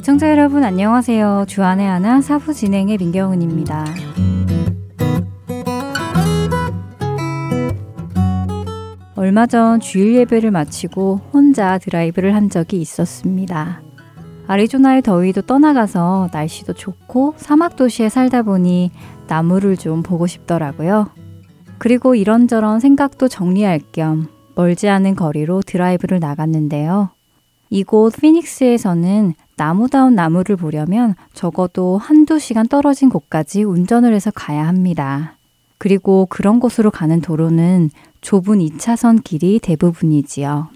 애청자 여러분 안녕하세요. 주안의 하나 사부 진행의 민경은입니다. 얼마 전 주일 예배를 마치고 혼자 드라이브를 한 적이 있었습니다. 아리조나의 더위도 떠나가서 날씨도 좋고 사막 도시에 살다 보니 나무를 좀 보고 싶더라고요. 그리고 이런저런 생각도 정리할 겸 멀지 않은 거리로 드라이브를 나갔는데요. 이곳 피닉스에서는 나무다운 나무를 보려면 적어도 한두 시간 떨어진 곳까지 운전을 해서 가야 합니다. 그리고 그런 곳으로 가는 도로는 좁은 2차선 길이 대부분이지요.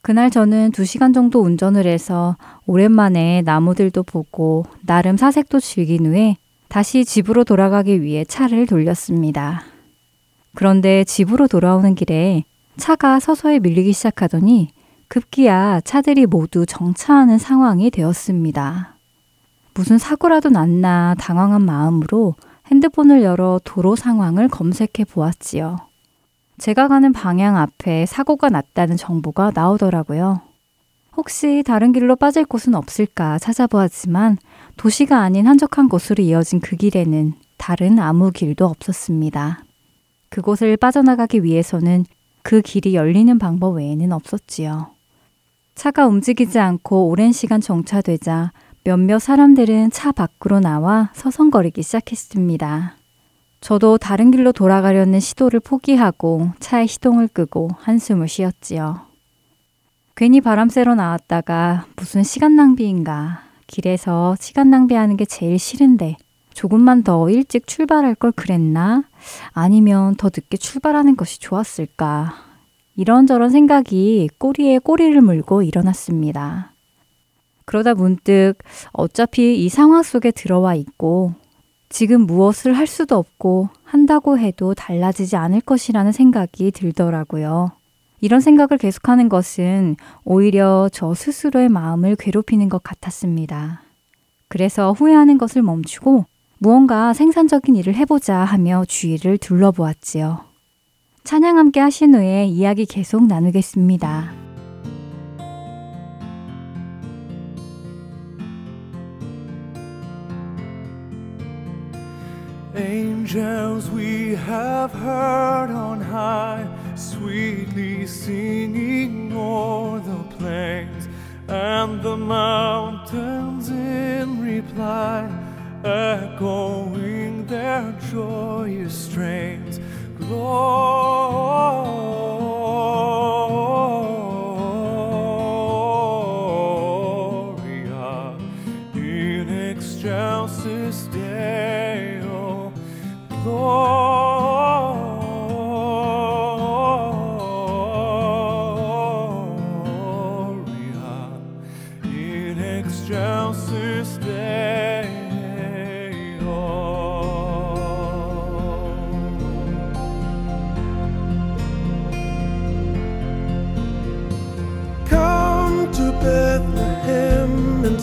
그날 저는 2시간 정도 운전을 해서 오랜만에 나무들도 보고 나름 사색도 즐긴 후에 다시 집으로 돌아가기 위해 차를 돌렸습니다. 그런데 집으로 돌아오는 길에 차가 서서히 밀리기 시작하더니 급기야 차들이 모두 정차하는 상황이 되었습니다. 무슨 사고라도 났나 당황한 마음으로 핸드폰을 열어 도로 상황을 검색해 보았지요. 제가 가는 방향 앞에 사고가 났다는 정보가 나오더라고요. 혹시 다른 길로 빠질 곳은 없을까 찾아보았지만 도시가 아닌 한적한 곳으로 이어진 그 길에는 다른 아무 길도 없었습니다. 그곳을 빠져나가기 위해서는 그 길이 열리는 방법 외에는 없었지요. 차가 움직이지 않고 오랜 시간 정차되자 몇몇 사람들은 차 밖으로 나와 서성거리기 시작했습니다. 저도 다른 길로 돌아가려는 시도를 포기하고 차의 시동을 끄고 한숨을 쉬었지요. 괜히 바람 쐬러 나왔다가 무슨 시간 낭비인가. 길에서 시간 낭비하는 게 제일 싫은데 조금만 더 일찍 출발할 걸 그랬나? 아니면 더 늦게 출발하는 것이 좋았을까? 이런저런 생각이 꼬리에 꼬리를 물고 일어났습니다. 그러다 문득 어차피 이 상황 속에 들어와 있고 지금 무엇을 할 수도 없고 한다고 해도 달라지지 않을 것이라는 생각이 들더라고요. 이런 생각을 계속하는 것은 오히려 저 스스로의 마음을 괴롭히는 것 같았습니다. 그래서 후회하는 것을 멈추고 무언가 생산적인 일을 해보자 하며 주위를 둘러보았지요. 찬양 함께 하신 후에 이야기 계속 나누겠습니다. Angels we have heard on high, sweetly singing o'er the plains and the mountains in reply, echoing their joyous strains. Lord.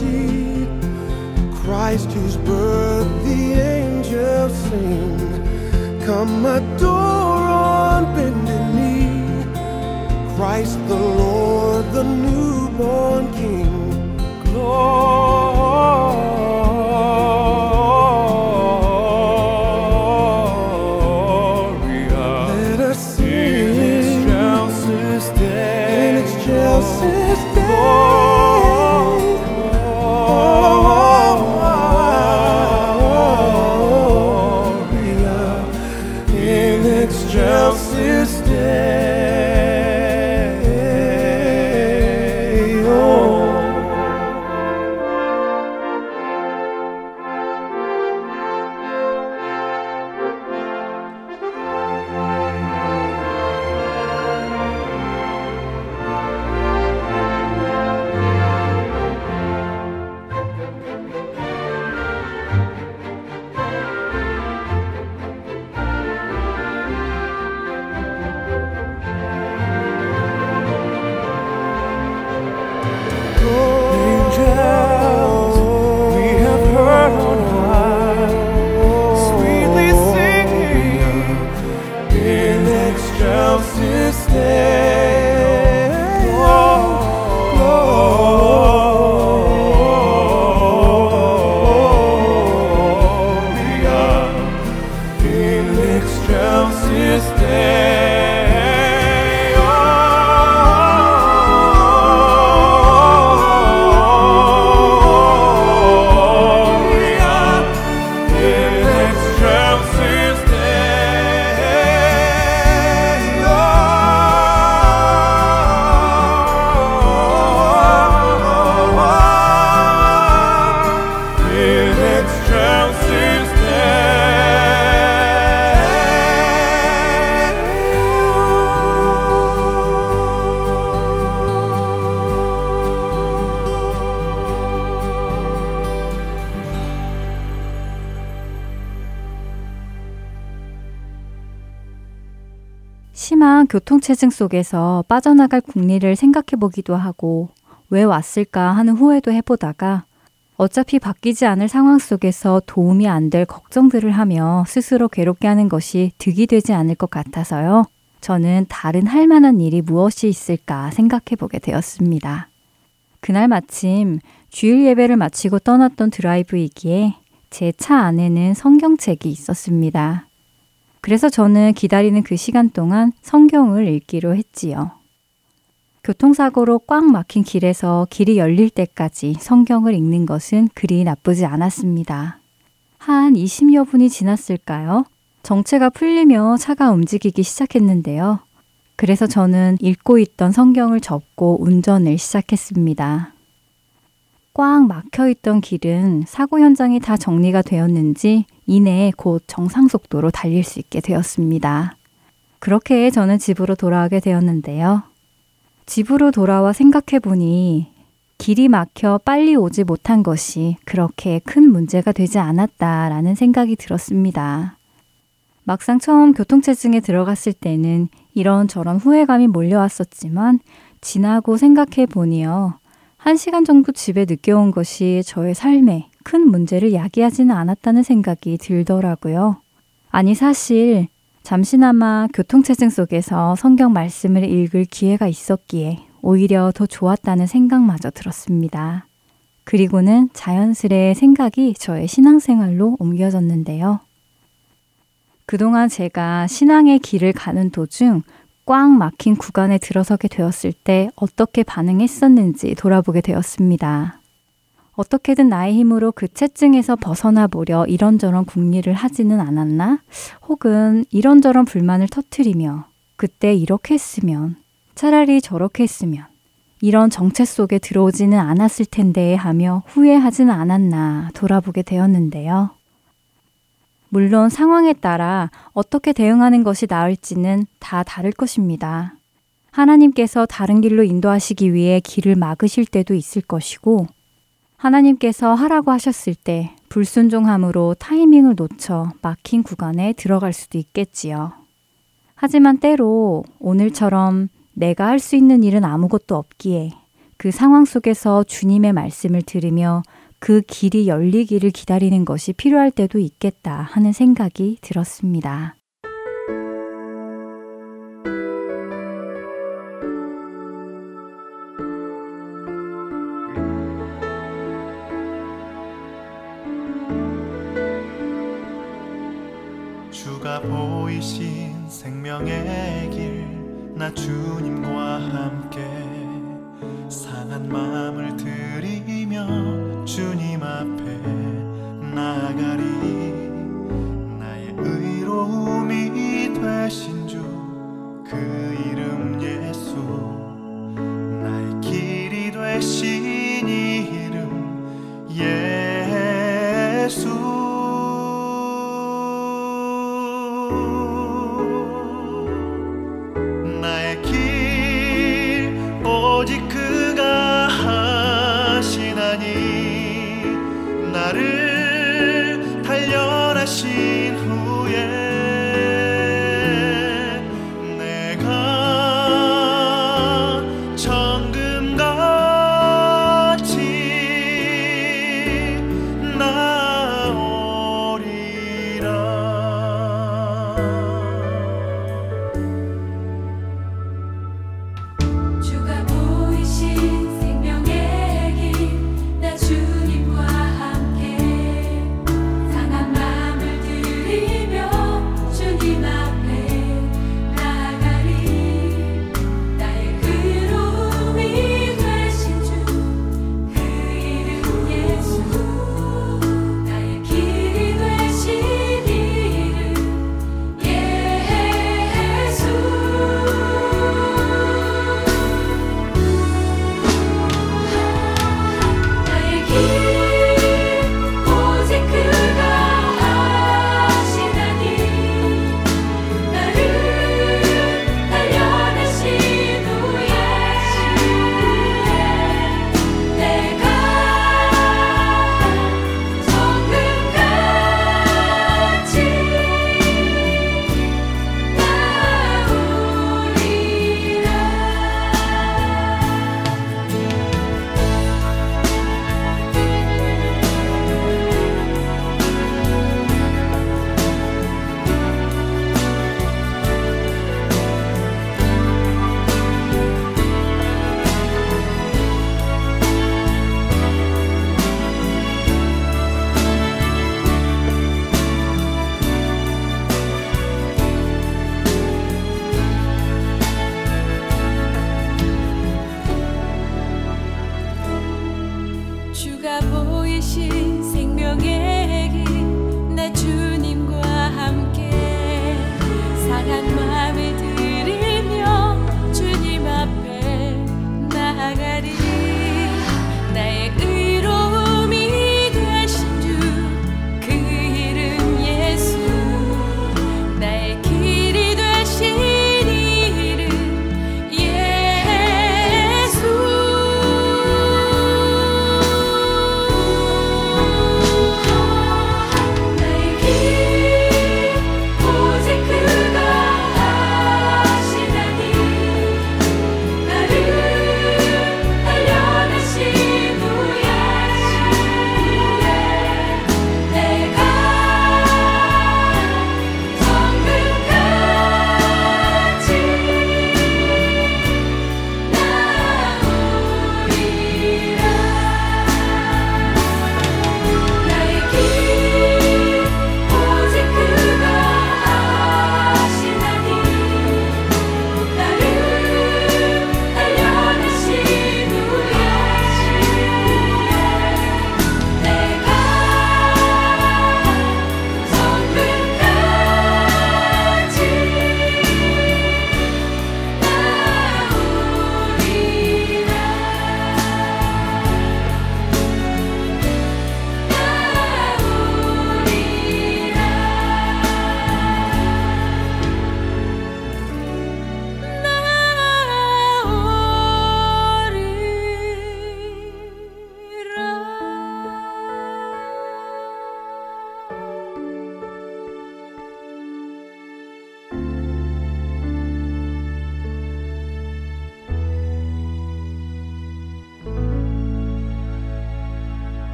See Christ whose birth the angels sing. Come adore on bended knee Christ the Lord, the newborn King. Gloria 심한 교통체증 속에서 빠져나갈 국리를 생각해 보기도 하고 왜 왔을까 하는 후회도 해보다가 어차피 바뀌지 않을 상황 속에서 도움이 안 될 걱정들을 하며 스스로 괴롭게 하는 것이 득이 되지 않을 것 같아서요. 저는 다른 할 만한 일이 무엇이 있을까 생각해 보게 되었습니다. 그날 마침 주일 예배를 마치고 떠났던 드라이브이기에 제 차 안에는 성경책이 있었습니다. 그래서 저는 기다리는 그 시간 동안 성경을 읽기로 했지요. 교통사고로 꽉 막힌 길에서 길이 열릴 때까지 성경을 읽는 것은 그리 나쁘지 않았습니다. 한 20여 분이 지났을까요? 정체가 풀리며 차가 움직이기 시작했는데요. 그래서 저는 읽고 있던 성경을 접고 운전을 시작했습니다. 꽉 막혀 있던 길은 사고 현장이 다 정리가 되었는지 이내에 곧 정상 속도로 달릴 수 있게 되었습니다. 그렇게 저는 집으로 돌아가게 되었는데요. 집으로 돌아와 생각해 보니 길이 막혀 빨리 오지 못한 것이 그렇게 큰 문제가 되지 않았다라는 생각이 들었습니다. 막상 처음 교통체증에 들어갔을 때는 이런저런 후회감이 몰려왔었지만 지나고 생각해 보니요. 한 시간 정도 집에 늦게 온 것이 저의 삶에 큰 문제를 야기하지는 않았다는 생각이 들더라고요. 아니, 사실 잠시나마 교통체증 속에서 성경 말씀을 읽을 기회가 있었기에 오히려 더 좋았다는 생각마저 들었습니다. 그리고는 자연스레 생각이 저의 신앙생활로 옮겨졌는데요. 그동안 제가 신앙의 길을 가는 도중 꽉 막힌 구간에 들어서게 되었을 때 어떻게 반응했었는지 돌아보게 되었습니다. 어떻게든 나의 힘으로 그 채증에서 벗어나 보려 이런저런 궁리를 하지는 않았나? 혹은 이런저런 불만을 터트리며 그때 이렇게 했으면 차라리 저렇게 했으면 이런 정체 속에 들어오지는 않았을 텐데 하며 후회하지는 않았나 돌아보게 되었는데요. 물론 상황에 따라 어떻게 대응하는 것이 나을지는 다 다를 것입니다. 하나님께서 다른 길로 인도하시기 위해 길을 막으실 때도 있을 것이고, 하나님께서 하라고 하셨을 때 불순종함으로 타이밍을 놓쳐 막힌 구간에 들어갈 수도 있겠지요. 하지만 때로 오늘처럼 내가 할 수 있는 일은 아무것도 없기에 그 상황 속에서 주님의 말씀을 들으며 그 길이 열리기를 기다리는 것이 필요할 때도 있겠다 하는 생각이 들었습니다. 주가 보이신 생명의 길 나 주님과 함께 상한 마음을 들이며 주님 앞에 나가리. 나의 의로움이 되신 주 그 이름 예수. 나의 길이 되신 이름 예수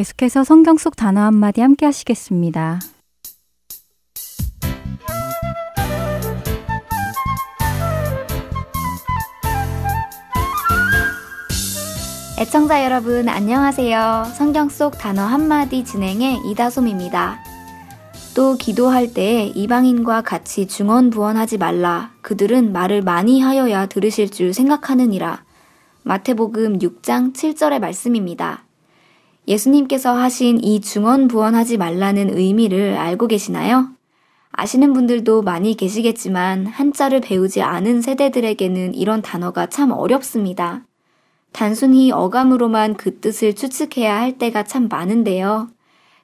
계속해서 성경 속 단어 한마디 함께 하시겠습니다. 애청자 여러분 안녕하세요. 성경 속 단어 한마디 진행의 이다솜입니다. 또 기도할 때 이방인과 같이 중언부언하지 말라. 그들은 말을 많이 하여야 들으실 줄 생각하느니라. 마태복음 6장 7절의 말씀입니다. 예수님께서 하신 이 중언부언하지 말라는 의미를 알고 계시나요? 아시는 분들도 많이 계시겠지만 한자를 배우지 않은 세대들에게는 이런 단어가 참 어렵습니다. 단순히 어감으로만 그 뜻을 추측해야 할 때가 참 많은데요.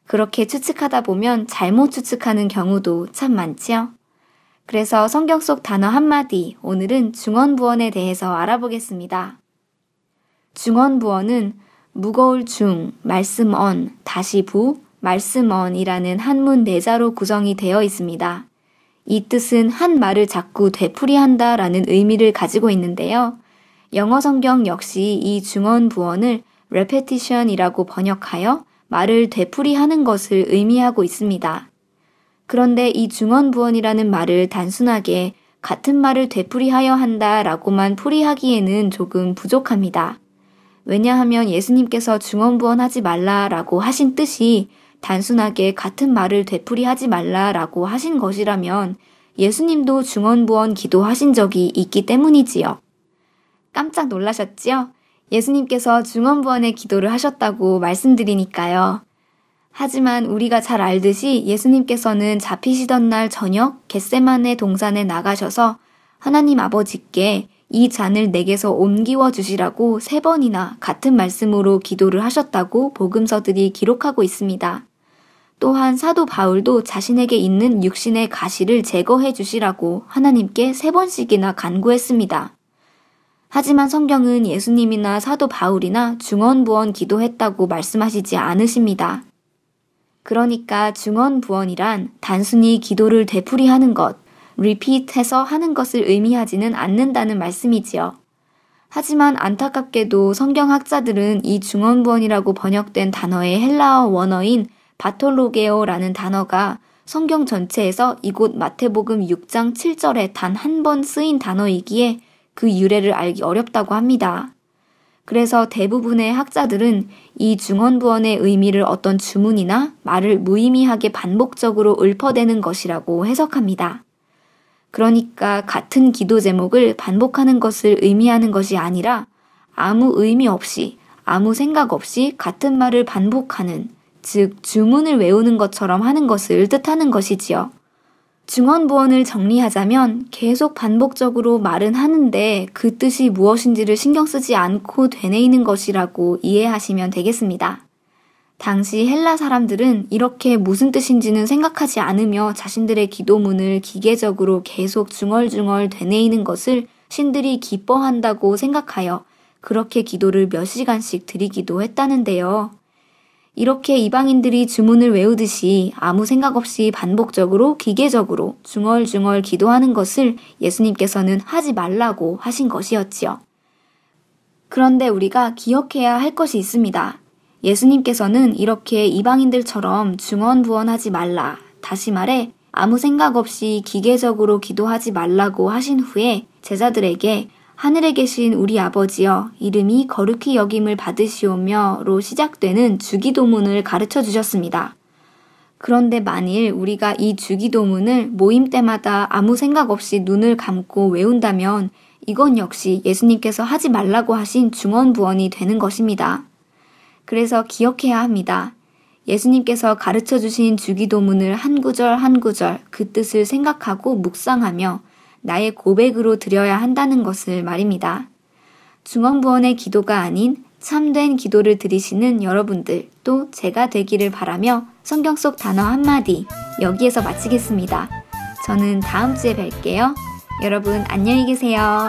그렇게 추측하다 보면 잘못 추측하는 경우도 참 많지요. 그래서 성경 속 단어 한마디, 오늘은 중언부언에 대해서 알아보겠습니다. 중언부언은 무거울 중, 말씀 언, 다시 부, 말씀 언이라는 한문 네자로 구성이 되어 있습니다. 이 뜻은 한 말을 자꾸 되풀이한다 라는 의미를 가지고 있는데요. 영어 성경 역시 이 중언 부언을 repetition이라고 번역하여 말을 되풀이하는 것을 의미하고 있습니다. 그런데 이 중언 부언이라는 말을 단순하게 같은 말을 되풀이하여 한다 라고만 풀이하기에는 조금 부족합니다. 왜냐하면 예수님께서 중언부언하지 말라라고 하신 뜻이 단순하게 같은 말을 되풀이하지 말라라고 하신 것이라면 예수님도 중언부언 기도하신 적이 있기 때문이지요. 깜짝 놀라셨지요? 예수님께서 중언부언의 기도를 하셨다고 말씀드리니까요. 하지만 우리가 잘 알듯이 예수님께서는 잡히시던 날 저녁 겟세만의 동산에 나가셔서 하나님 아버지께 이 잔을 내게서 옮기워 주시라고 세 번이나 같은 말씀으로 기도를 하셨다고 복음서들이 기록하고 있습니다. 또한 사도 바울도 자신에게 있는 육신의 가시를 제거해 주시라고 하나님께 세 번씩이나 간구했습니다. 하지만 성경은 예수님이나 사도 바울이나 중언부언 기도했다고 말씀하시지 않으십니다. 그러니까 중언부언이란 단순히 기도를 되풀이하는 것, repeat해서 하는 것을 의미하지는 않는다는 말씀이지요. 하지만 안타깝게도 성경학자들은 이 중언부언이라고 번역된 단어의 헬라어 원어인 바톨로게오라는 단어가 성경 전체에서 이곳 마태복음 6장 7절에 단 한 번 쓰인 단어이기에 그 유래를 알기 어렵다고 합니다. 그래서 대부분의 학자들은 이 중언부언의 의미를 어떤 주문이나 말을 무의미하게 반복적으로 읊어대는 것이라고 해석합니다. 그러니까 같은 기도 제목을 반복하는 것을 의미하는 것이 아니라 아무 의미 없이 아무 생각 없이 같은 말을 반복하는 즉 주문을 외우는 것처럼 하는 것을 뜻하는 것이지요. 중언부언을 정리하자면 계속 반복적으로 말은 하는데 그 뜻이 무엇인지를 신경 쓰지 않고 되뇌이는 것이라고 이해하시면 되겠습니다. 당시 헬라 사람들은 이렇게 무슨 뜻인지는 생각하지 않으며 자신들의 기도문을 기계적으로 계속 중얼중얼 되뇌이는 것을 신들이 기뻐한다고 생각하여 그렇게 기도를 몇 시간씩 드리기도 했다는데요. 이렇게 이방인들이 주문을 외우듯이 아무 생각 없이 반복적으로 기계적으로 중얼중얼 기도하는 것을 예수님께서는 하지 말라고 하신 것이었지요. 그런데 우리가 기억해야 할 것이 있습니다. 예수님께서는 이렇게 이방인들처럼 중언부언하지 말라. 다시 말해 아무 생각 없이 기계적으로 기도하지 말라고 하신 후에 제자들에게 하늘에 계신 우리 아버지여 이름이 거룩히 여김을 받으시오며로 시작되는 주기도문을 가르쳐 주셨습니다. 그런데 만일 우리가 이 주기도문을 모임 때마다 아무 생각 없이 눈을 감고 외운다면 이건 역시 예수님께서 하지 말라고 하신 중언부언이 되는 것입니다. 그래서 기억해야 합니다. 예수님께서 가르쳐 주신 주기도문을 한 구절 한 구절 그 뜻을 생각하고 묵상하며 나의 고백으로 드려야 한다는 것을 말입니다. 중원부원의 기도가 아닌 참된 기도를 드리시는 여러분들 또 제가 되기를 바라며 성경 속 단어 한마디 여기에서 마치겠습니다. 저는 다음 주에 뵐게요. 여러분 안녕히 계세요.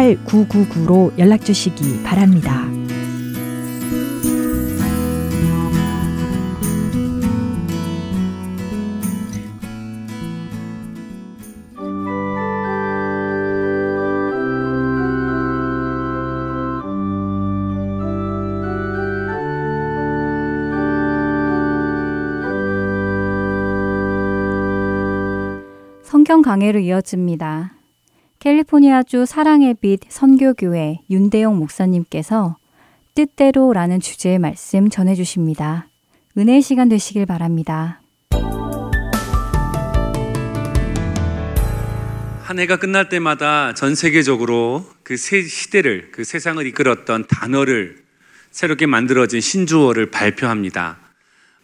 8999로 연락 주시기 바랍니다. 성경 강해로 이어집니다. 캘리포니아주 사랑의 빛 선교교회 윤대용 목사님께서 뜻대로라는 주제의 말씀 전해 주십니다. 은혜의 시간 되시길 바랍니다. 한 해가 끝날 때마다 전 세계적으로 그새 시대를, 그 세상을 이끌었던 단어를 새롭게 만들어진 신주어를 발표합니다.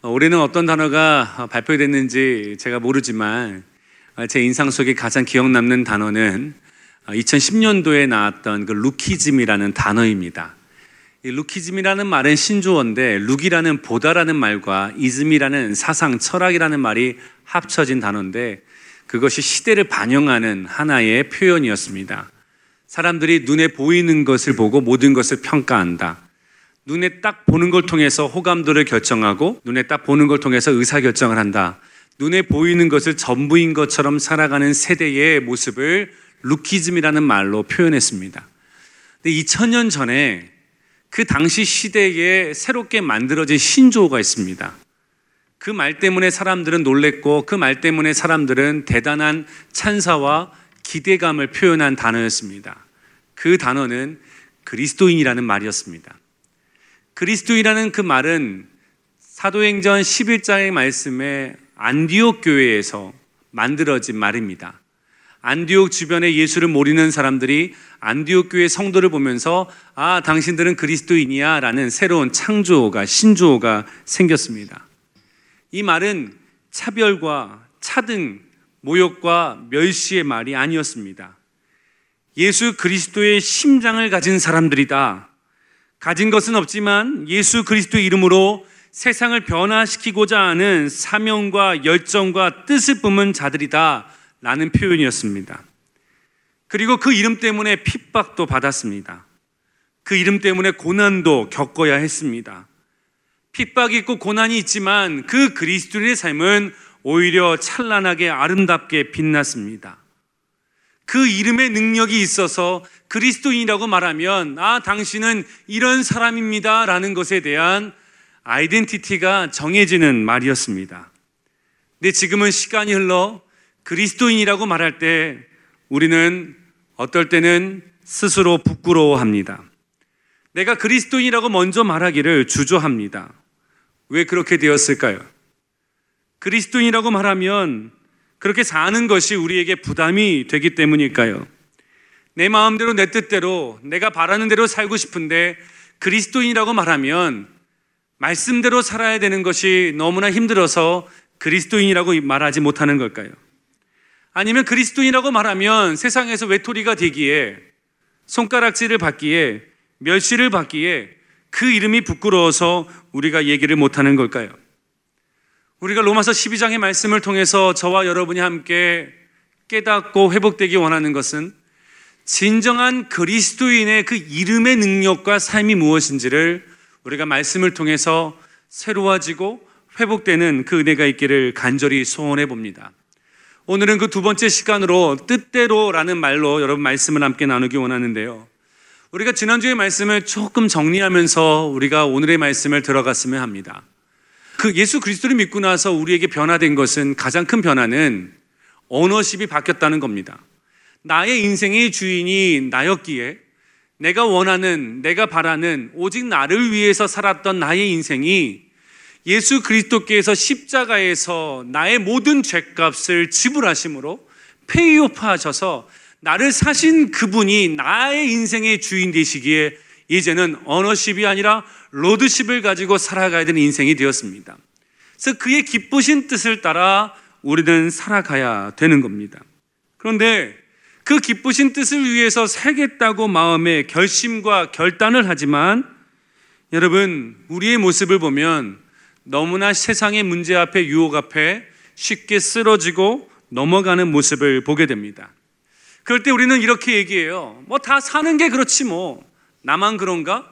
어, 올해는 어떤 단어가 발표됐는지 제가 모르지만 제 인상 속에 가장 기억 남는 단어는 2010년도에 어, 나왔던 그 lookism이라는 단어입니다. 이 lookism이라는 말은 신조어인데 look이라는 보다라는 말과 ism이라는 사상 철학이라는 말이 합쳐진 단어인데 그것이 시대를 반영하는 하나의 표현이었습니다. 사람들이 눈에 보이는 것을 보고 모든 것을 평가한다. 눈에 딱 보는 걸 통해서 호감도를 결정하고 눈에 딱 보는 걸 통해서 의사 결정을 한다. 눈에 보이는 것을 전부인 것처럼 살아가는 세대의 모습을 루키즘이라는 말로 표현했습니다. 근데 2000년 전에 그 당시 시대에 새롭게 만들어진 신조어가 있습니다. 그 말 때문에 사람들은 놀랬고 그 말 때문에 사람들은 대단한 찬사와 기대감을 표현한 단어였습니다. 그 단어는 그리스도인이라는 말이었습니다. 그리스도인이라는 그 말은 사도행전 11장의 말씀에 안디옥 교회에서 만들어진 말입니다. 안디옥 주변에 예수를 모르는 사람들이 안디옥 교회 성도를 보면서 아, 당신들은 그리스도인이야 라는 새로운 창조가 신조어가 생겼습니다. 이 말은 차별과 차등, 모욕과 멸시의 말이 아니었습니다. 예수 그리스도의 심장을 가진 사람들이다. 가진 것은 없지만 예수 그리스도 이름으로 세상을 변화시키고자 하는 사명과 열정과 뜻을 뿜은 자들이다. 라는 표현이었습니다. 그리고 그 이름 때문에 핍박도 받았습니다. 그 이름 때문에 고난도 겪어야 했습니다. 핍박이 있고 고난이 있지만 그 그리스도인의 삶은 오히려 찬란하게 아름답게 빛났습니다. 그 이름의 능력이 있어서 그리스도인이라고 말하면 아 당신은 이런 사람입니다 라는 것에 대한 아이덴티티가 정해지는 말이었습니다. 근데 지금은 시간이 흘러 그리스도인이라고 말할 때 우리는 어떨 때는 스스로 부끄러워합니다. 내가 그리스도인이라고 먼저 말하기를 주저합니다. 왜 그렇게 되었을까요? 그리스도인이라고 말하면 그렇게 사는 것이 우리에게 부담이 되기 때문일까요? 내 마음대로 내 뜻대로 내가 바라는 대로 살고 싶은데 그리스도인이라고 말하면 말씀대로 살아야 되는 것이 너무나 힘들어서 그리스도인이라고 말하지 못하는 걸까요? 아니면 그리스도인이라고 말하면 세상에서 외톨이가 되기에 손가락질을 받기에 멸시를 받기에 그 이름이 부끄러워서 우리가 얘기를 못하는 걸까요? 우리가 로마서 12장의 말씀을 통해서 저와 여러분이 함께 깨닫고 회복되기 원하는 것은 진정한 그리스도인의 그 이름의 능력과 삶이 무엇인지를 우리가 말씀을 통해서 새로워지고 회복되는 그 은혜가 있기를 간절히 소원해 봅니다. 오늘은 그 두 번째 시간으로 뜻대로라는 말로 여러분 말씀을 함께 나누기 원하는데요. 우리가 지난주의 말씀을 조금 정리하면서 우리가 오늘의 말씀을 들어갔으면 합니다. 그 예수 그리스도를 믿고 나서 우리에게 변화된 것은 가장 큰 변화는 오너십이 바뀌었다는 겁니다. 나의 인생의 주인이 나였기에 내가 원하는, 내가 바라는 오직 나를 위해서 살았던 나의 인생이 예수 그리스도께서 십자가에서 나의 모든 죄값을 지불하심으로 pay off 하셔서 나를 사신 그분이 나의 인생의 주인 되시기에 이제는 ownership이 아니라 lordship을 가지고 살아가야 되는 인생이 되었습니다. 그래서 그의 기쁘신 뜻을 따라 우리는 살아가야 되는 겁니다. 그런데 그 기쁘신 뜻을 위해서 살겠다고 마음에 결심과 결단을 하지만 여러분, 우리의 모습을 보면 너무나 세상의 문제 앞에 유혹 앞에 쉽게 쓰러지고 넘어가는 모습을 보게 됩니다. 그럴 때 우리는 이렇게 얘기해요. 뭐 다 사는 게 그렇지 뭐. 나만 그런가?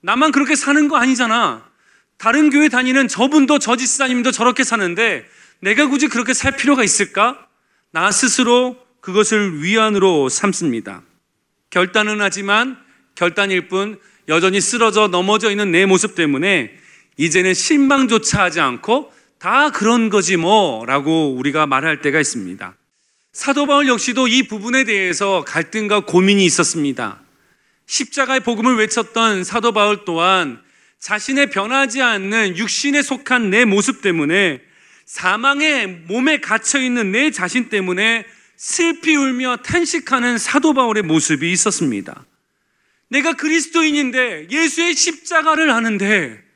나만 그렇게 사는 거 아니잖아. 다른 교회 다니는 저분도 저 집사님도 저렇게 사는데 내가 굳이 그렇게 살 필요가 있을까? 나 스스로 그것을 위안으로 삼습니다. 결단은 하지만 결단일 뿐 여전히 쓰러져 넘어져 있는 내 모습 때문에 이제는 실망조차 하지 않고 다 그런 거지 뭐 라고 우리가 말할 때가 있습니다. 사도 바울 역시도 이 부분에 대해서 갈등과 고민이 있었습니다. 십자가의 복음을 외쳤던 사도 바울 또한 자신의 변하지 않는 육신에 속한 내 모습 때문에 사망의 몸에 갇혀 있는 내 자신 때문에 슬피 울며 탄식하는 사도 바울의 모습이 있었습니다. 내가 그리스도인인데 예수의 십자가를 아는데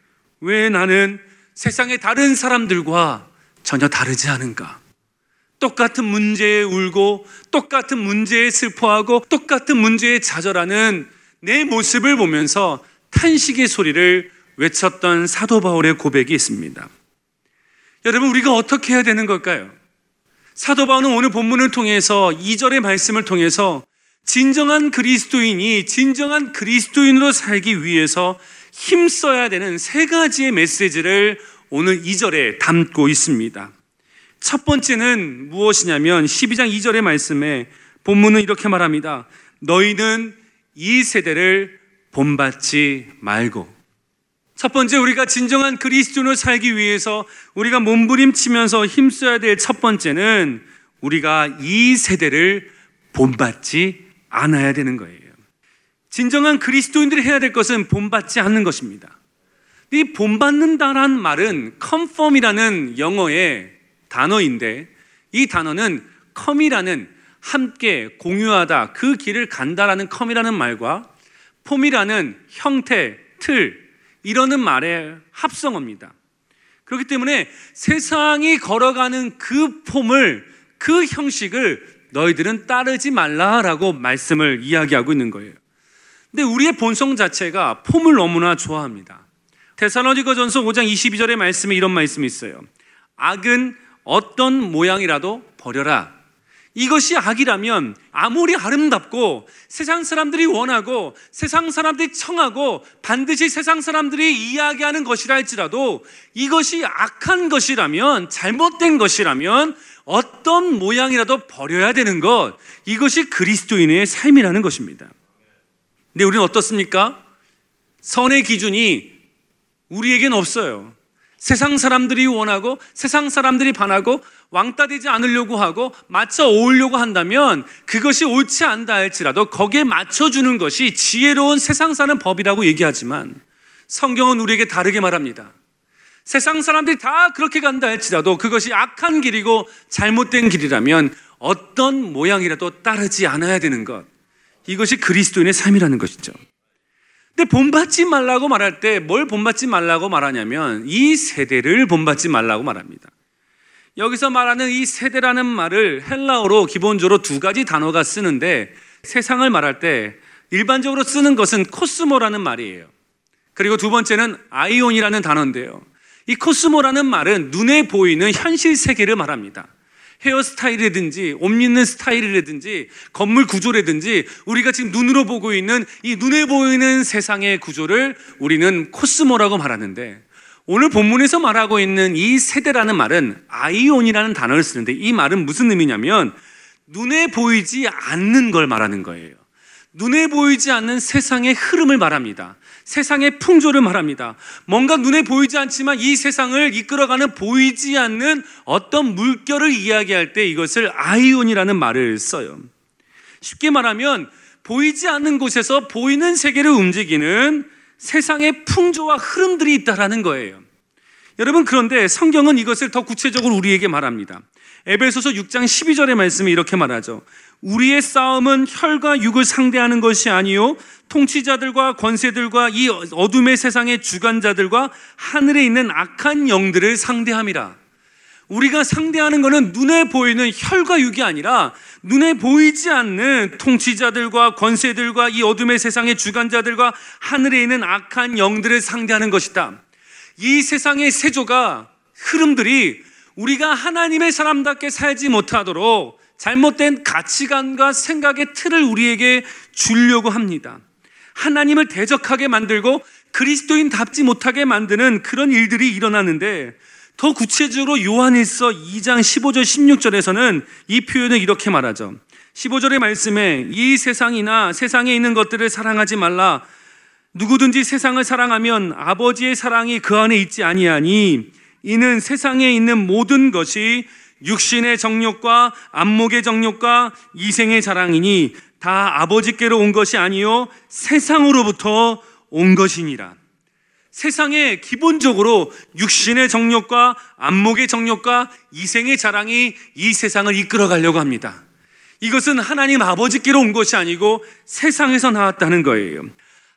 왜 나는 세상의 다른 사람들과 전혀 다르지 않은가? 똑같은 문제에 울고 똑같은 문제에 슬퍼하고 똑같은 문제에 좌절하는 내 모습을 보면서 탄식의 소리를 외쳤던 사도 바울의 고백이 있습니다. 여러분, 우리가 어떻게 해야 되는 걸까요? 사도 바울은 오늘 본문을 통해서 2절의 말씀을 통해서 진정한 그리스도인이 진정한 그리스도인으로 살기 위해서 힘써야 되는 세 가지의 메시지를 오늘 2절에 담고 있습니다. 첫 번째는 무엇이냐면 12장 2절의 말씀에 본문은 이렇게 말합니다. 너희는 이 세대를 본받지 말고. 첫 번째 우리가 진정한 그리스도인을 살기 위해서 우리가 몸부림치면서 힘써야 될 첫 번째는 우리가 이 세대를 본받지 않아야 되는 거예요. 진정한 그리스도인들이 해야 될 것은 본받지 않는 것입니다. 이 본받는다란 말은 conform이라는 영어의 단어인데 이 단어는 com이라는 함께 공유하다 그 길을 간다라는 com이라는 말과 폼이라는 형태, 틀 이러는 말의 합성어입니다. 그렇기 때문에 세상이 걸어가는 그 폼을 그 형식을 너희들은 따르지 말라라고 말씀을 이야기하고 있는 거예요. 근데 우리의 본성 자체가 폼을 너무나 좋아합니다. 테살로니가전서 5장 22절의 말씀에 이런 말씀이 있어요. 악은 어떤 모양이라도 버려라. 이것이 악이라면 아무리 아름답고 세상 사람들이 원하고 세상 사람들이 청하고 반드시 세상 사람들이 이야기하는 것이라 할지라도 이것이 악한 것이라면 잘못된 것이라면 어떤 모양이라도 버려야 되는 것 이것이 그리스도인의 삶이라는 것입니다. 근데 우리는 어떻습니까? 선의 기준이 우리에겐 없어요. 세상 사람들이 원하고 세상 사람들이 반하고 왕따 되지 않으려고 하고 맞춰 오려고 한다면 그것이 옳지 않다 할지라도 거기에 맞춰주는 것이 지혜로운 세상 사는 법이라고 얘기하지만 성경은 우리에게 다르게 말합니다. 세상 사람들이 다 그렇게 간다 할지라도 그것이 악한 길이고 잘못된 길이라면 어떤 모양이라도 따르지 않아야 되는 것. 이것이 그리스도인의 삶이라는 것이죠. 근데 본받지 말라고 말할 때 뭘 본받지 말라고 말하냐면 이 세대를 본받지 말라고 말합니다. 여기서 말하는 이 세대라는 말을 헬라어로 기본적으로 두 가지 단어가 쓰는데 세상을 말할 때 일반적으로 쓰는 것은 코스모라는 말이에요. 그리고 두 번째는 아이온이라는 단어인데요. 이 코스모라는 말은 눈에 보이는 현실 세계를 말합니다. 헤어스타일이라든지 옷 입는 스타일이라든지 건물 구조라든지 우리가 지금 눈으로 보고 있는 이 눈에 보이는 세상의 구조를 우리는 코스모라고 말하는데 오늘 본문에서 말하고 있는 이 세대라는 말은 아이온이라는 단어를 쓰는데 이 말은 무슨 의미냐면 눈에 보이지 않는 걸 말하는 거예요. 눈에 보이지 않는 세상의 흐름을 말합니다. 세상의 풍조를 말합니다. 뭔가 눈에 보이지 않지만 이 세상을 이끌어가는 보이지 않는 어떤 물결을 이야기할 때 이것을 아이온이라는 말을 써요. 쉽게 말하면 보이지 않는 곳에서 보이는 세계를 움직이는 세상의 풍조와 흐름들이 있다라는 거예요. 여러분 그런데 성경은 이것을 더 구체적으로 우리에게 말합니다. 에베소서 6장 12절의 말씀이 이렇게 말하죠. 우리의 싸움은 혈과 육을 상대하는 것이 아니요 통치자들과 권세들과 이 어둠의 세상의 주관자들과 하늘에 있는 악한 영들을 상대함이라. 우리가 상대하는 것은 눈에 보이는 혈과 육이 아니라 눈에 보이지 않는 통치자들과 권세들과 이 어둠의 세상의 주관자들과 하늘에 있는 악한 영들을 상대하는 것이다. 이 세상의 세조가 흐름들이 우리가 하나님의 사람답게 살지 못하도록 잘못된 가치관과 생각의 틀을 우리에게 주려고 합니다. 하나님을 대적하게 만들고 그리스도인답지 못하게 만드는 그런 일들이 일어나는데 더 구체적으로 요한일서 2장 15절 16절에서는 이 표현을 이렇게 말하죠. 15절의 말씀에 이 세상이나 세상에 있는 것들을 사랑하지 말라. 누구든지 세상을 사랑하면 아버지의 사랑이 그 안에 있지 아니하니 이는 세상에 있는 모든 것이 육신의 정욕과 안목의 정욕과 이생의 자랑이니 다 아버지께로 온 것이 아니요 세상으로부터 온 것이니라. 세상에 기본적으로 육신의 정욕과 안목의 정욕과 이생의 자랑이 이 세상을 이끌어 가려고 합니다. 이것은 하나님 아버지께로 온 것이 아니고 세상에서 나왔다는 거예요.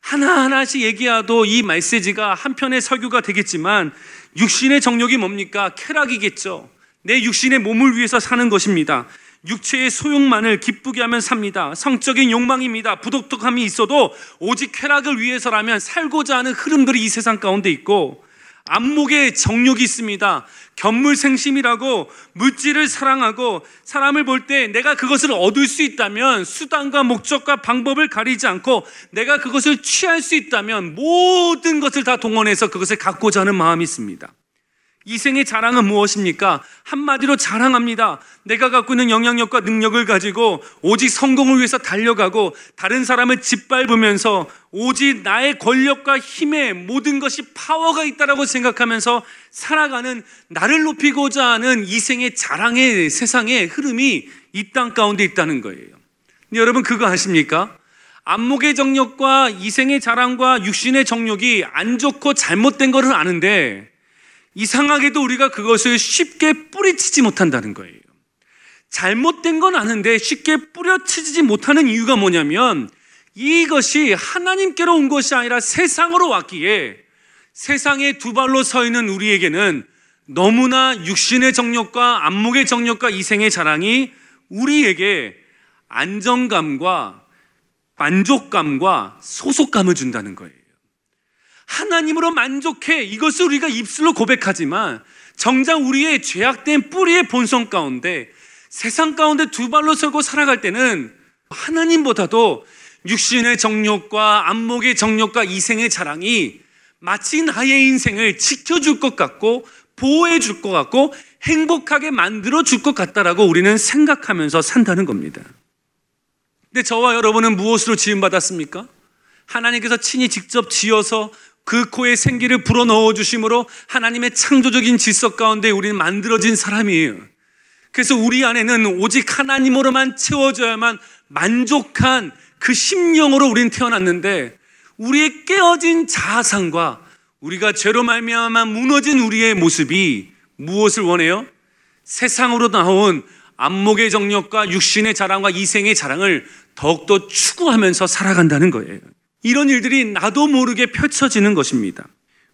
하나하나씩 얘기해도 이 메시지가 한편의 설교가 되겠지만 육신의 정욕이 뭡니까? 쾌락이겠죠. 내 육신의 몸을 위해서 사는 것입니다. 육체의 소욕만을 기쁘게 하면 삽니다. 성적인 욕망입니다. 부독특함이 있어도 오직 쾌락을 위해서라면 살고자 하는 흐름들이 이 세상 가운데 있고 안목에 정욕이 있습니다. 견물생심이라고 물질을 사랑하고 사람을 볼 때 내가 그것을 얻을 수 있다면 수단과 목적과 방법을 가리지 않고 내가 그것을 취할 수 있다면 모든 것을 다 동원해서 그것을 갖고자 하는 마음이 있습니다. 이 생의 자랑은 무엇입니까? 한마디로 자랑합니다. 내가 갖고 있는 영향력과 능력을 가지고 오직 성공을 위해서 달려가고 다른 사람을 짓밟으면서 오직 나의 권력과 힘에 모든 것이 파워가 있다라고 생각하면서 살아가는 나를 높이고자 하는 이 생의 자랑의 세상의 흐름이 이 땅 가운데 있다는 거예요. 여러분 그거 아십니까? 안목의 정력과 이생의 자랑과 육신의 정력이 안 좋고 잘못된 것을 아는데 이상하게도 우리가 그것을 쉽게 뿌리치지 못한다는 거예요. 잘못된 건 아는데 쉽게 뿌려치지 못하는 이유가 뭐냐면 이것이 하나님께로 온 것이 아니라 세상으로 왔기에 세상에 두 발로 서 있는 우리에게는 너무나 육신의 정력과 안목의 정력과 이생의 자랑이 우리에게 안정감과 만족감과 소속감을 준다는 거예요. 하나님으로 만족해. 이것을 우리가 입술로 고백하지만 정작 우리의 죄악된 뿌리의 본성 가운데 세상 가운데 두 발로 서고 살아갈 때는 하나님보다도 육신의 정욕과 안목의 정욕과 이생의 자랑이 마치 나의 인생을 지켜줄 것 같고 보호해 줄 것 같고 행복하게 만들어 줄 것 같다라고 우리는 생각하면서 산다는 겁니다. 근데 저와 여러분은 무엇으로 지음받았습니까? 하나님께서 친히 직접 지어서 그 코에 생기를 불어 넣어 주심으로 하나님의 창조적인 질서 가운데 우리는 만들어진 사람이에요. 그래서 우리 안에는 오직 하나님으로만 채워져야만 만족한 그 심령으로 우리는 태어났는데 우리의 깨어진 자아상과 우리가 죄로 말미암아 무너진 우리의 모습이 무엇을 원해요? 세상으로 나온 안목의 정력과 육신의 자랑과 이생의 자랑을 더욱더 추구하면서 살아간다는 거예요. 이런 일들이 나도 모르게 펼쳐지는 것입니다.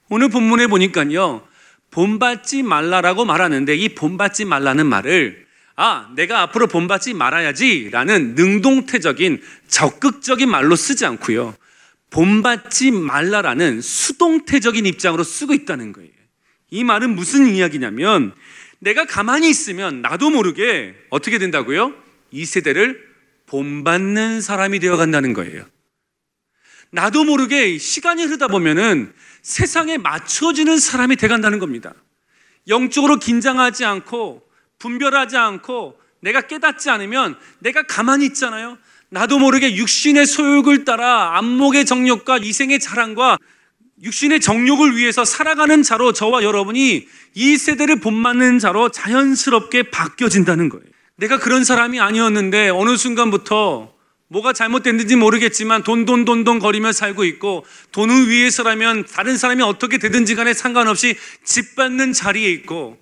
오늘 본문에 보니까요. 본받지 말라라고 말하는데 이 본받지 말라는 말을 아, 내가 앞으로 본받지 말아야지 라는 능동태적인 적극적인 말로 쓰지 않고요. 본받지 말라라는 수동태적인 입장으로 쓰고 있다는 거예요. 이 말은 무슨 이야기냐면 내가 가만히 있으면 나도 모르게 어떻게 된다고요? 이 세대를 본받는 사람이 되어 간다는 거예요. 나도 모르게 시간이 흐르다 보면은 세상에 맞춰지는 사람이 돼간다는 겁니다. 영적으로 긴장하지 않고 분별하지 않고 내가 깨닫지 않으면 내가 가만히 있잖아요. 나도 모르게 육신의 소욕을 따라 안목의 정욕과 이생의 자랑과 육신의 정욕을 위해서 살아가는 자로 저와 여러분이 이 세대를 본받는 자로 자연스럽게 바뀌어진다는 거예요. 내가 그런 사람이 아니었는데 어느 순간부터 뭐가 잘못됐는지 모르겠지만 돈, 돈, 돈, 돈 거리며 살고 있고 돈을 위해서라면 다른 사람이 어떻게 되든지 간에 상관없이 집 받는 자리에 있고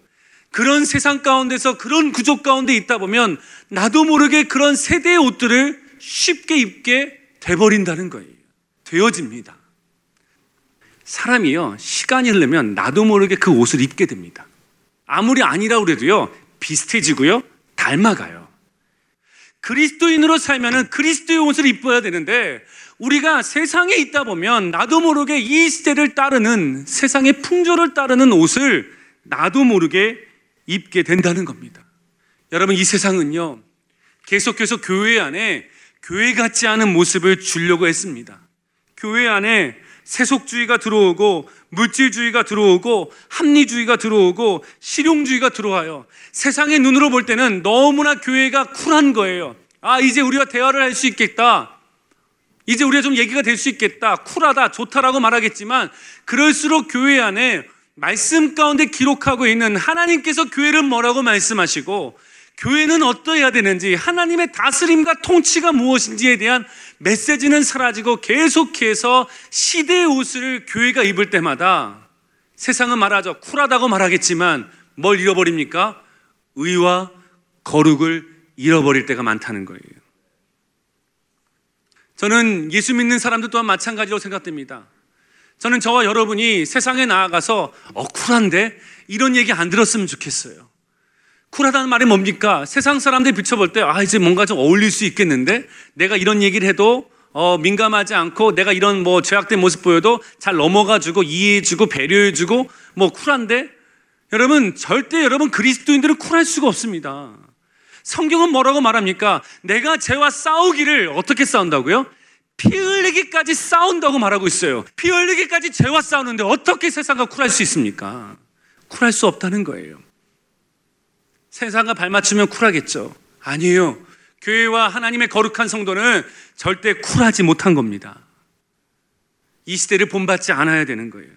그런 세상 가운데서 그런 구조 가운데 있다 보면 나도 모르게 그런 세대의 옷들을 쉽게 입게 돼버린다는 거예요. 되어집니다. 사람이요, 시간이 흐르면 나도 모르게 그 옷을 입게 됩니다. 아무리 아니라고 그래도요, 비슷해지고요, 닮아가요. 그리스도인으로 살면은 그리스도의 옷을 입어야 되는데, 우리가 세상에 있다 보면 나도 모르게 이 시대를 따르는 세상의 풍조를 따르는 옷을 나도 모르게 입게 된다는 겁니다. 여러분, 이 세상은요, 계속해서 교회 안에 교회 같지 않은 모습을 주려고 했습니다. 교회 안에 세속주의가 들어오고 물질주의가 들어오고 합리주의가 들어오고 실용주의가 들어와요. 세상의 눈으로 볼 때는 너무나 교회가 쿨한 거예요. 아, 이제 우리가 대화를 할 수 있겠다. 이제 우리가 좀 얘기가 될 수 있겠다. 쿨하다, 좋다라고 말하겠지만 그럴수록 교회 안에 말씀 가운데 기록하고 있는 하나님께서 교회를 뭐라고 말씀하시고 교회는 어떠해야 되는지 하나님의 다스림과 통치가 무엇인지에 대한 메시지는 사라지고 계속해서 시대의 옷을 교회가 입을 때마다 세상은 말하죠. 쿨하다고 말하겠지만 뭘 잃어버립니까? 의와 거룩을 잃어버릴 때가 많다는 거예요. 저는 예수 믿는 사람들 또한 마찬가지로 생각됩니다. 저는 저와 여러분이 세상에 나아가서 어 쿨한데 이런 얘기 안 들었으면 좋겠어요. 쿨하다는 말이 뭡니까? 세상 사람들이 비춰볼 때, 아, 이제 뭔가 좀 어울릴 수 있겠는데? 내가 이런 얘기를 해도, 어, 민감하지 않고, 내가 이런 뭐 죄악된 모습 보여도 잘 넘어가주고, 이해해주고, 배려해주고, 뭐 쿨한데? 여러분, 절대 여러분 그리스도인들은 쿨할 수가 없습니다. 성경은 뭐라고 말합니까? 내가 죄와 싸우기를 어떻게 싸운다고요? 피 흘리기까지 싸운다고 말하고 있어요. 피 흘리기까지 죄와 싸우는데 어떻게 세상과 쿨할 수 있습니까? 쿨할 수 없다는 거예요. 세상과 발맞추면 쿨하겠죠. 아니에요. 교회와 하나님의 거룩한 성도는 절대 쿨하지 못한 겁니다. 이 시대를 본받지 않아야 되는 거예요.